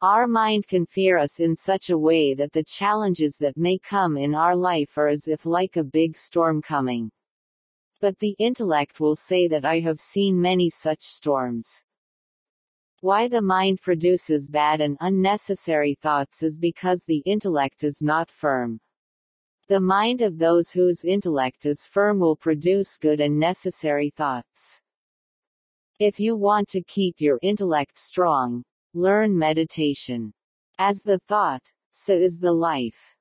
Our mind can fear us in such a way that the challenges that may come in our life are as if like a big storm coming. But the intellect will say that I have seen many such storms. Why the mind produces bad and unnecessary thoughts is because the intellect is not firm. The mind of those whose intellect is firm will produce good and necessary thoughts. If you want to keep your intellect strong, learn meditation. As the thought, so is the life.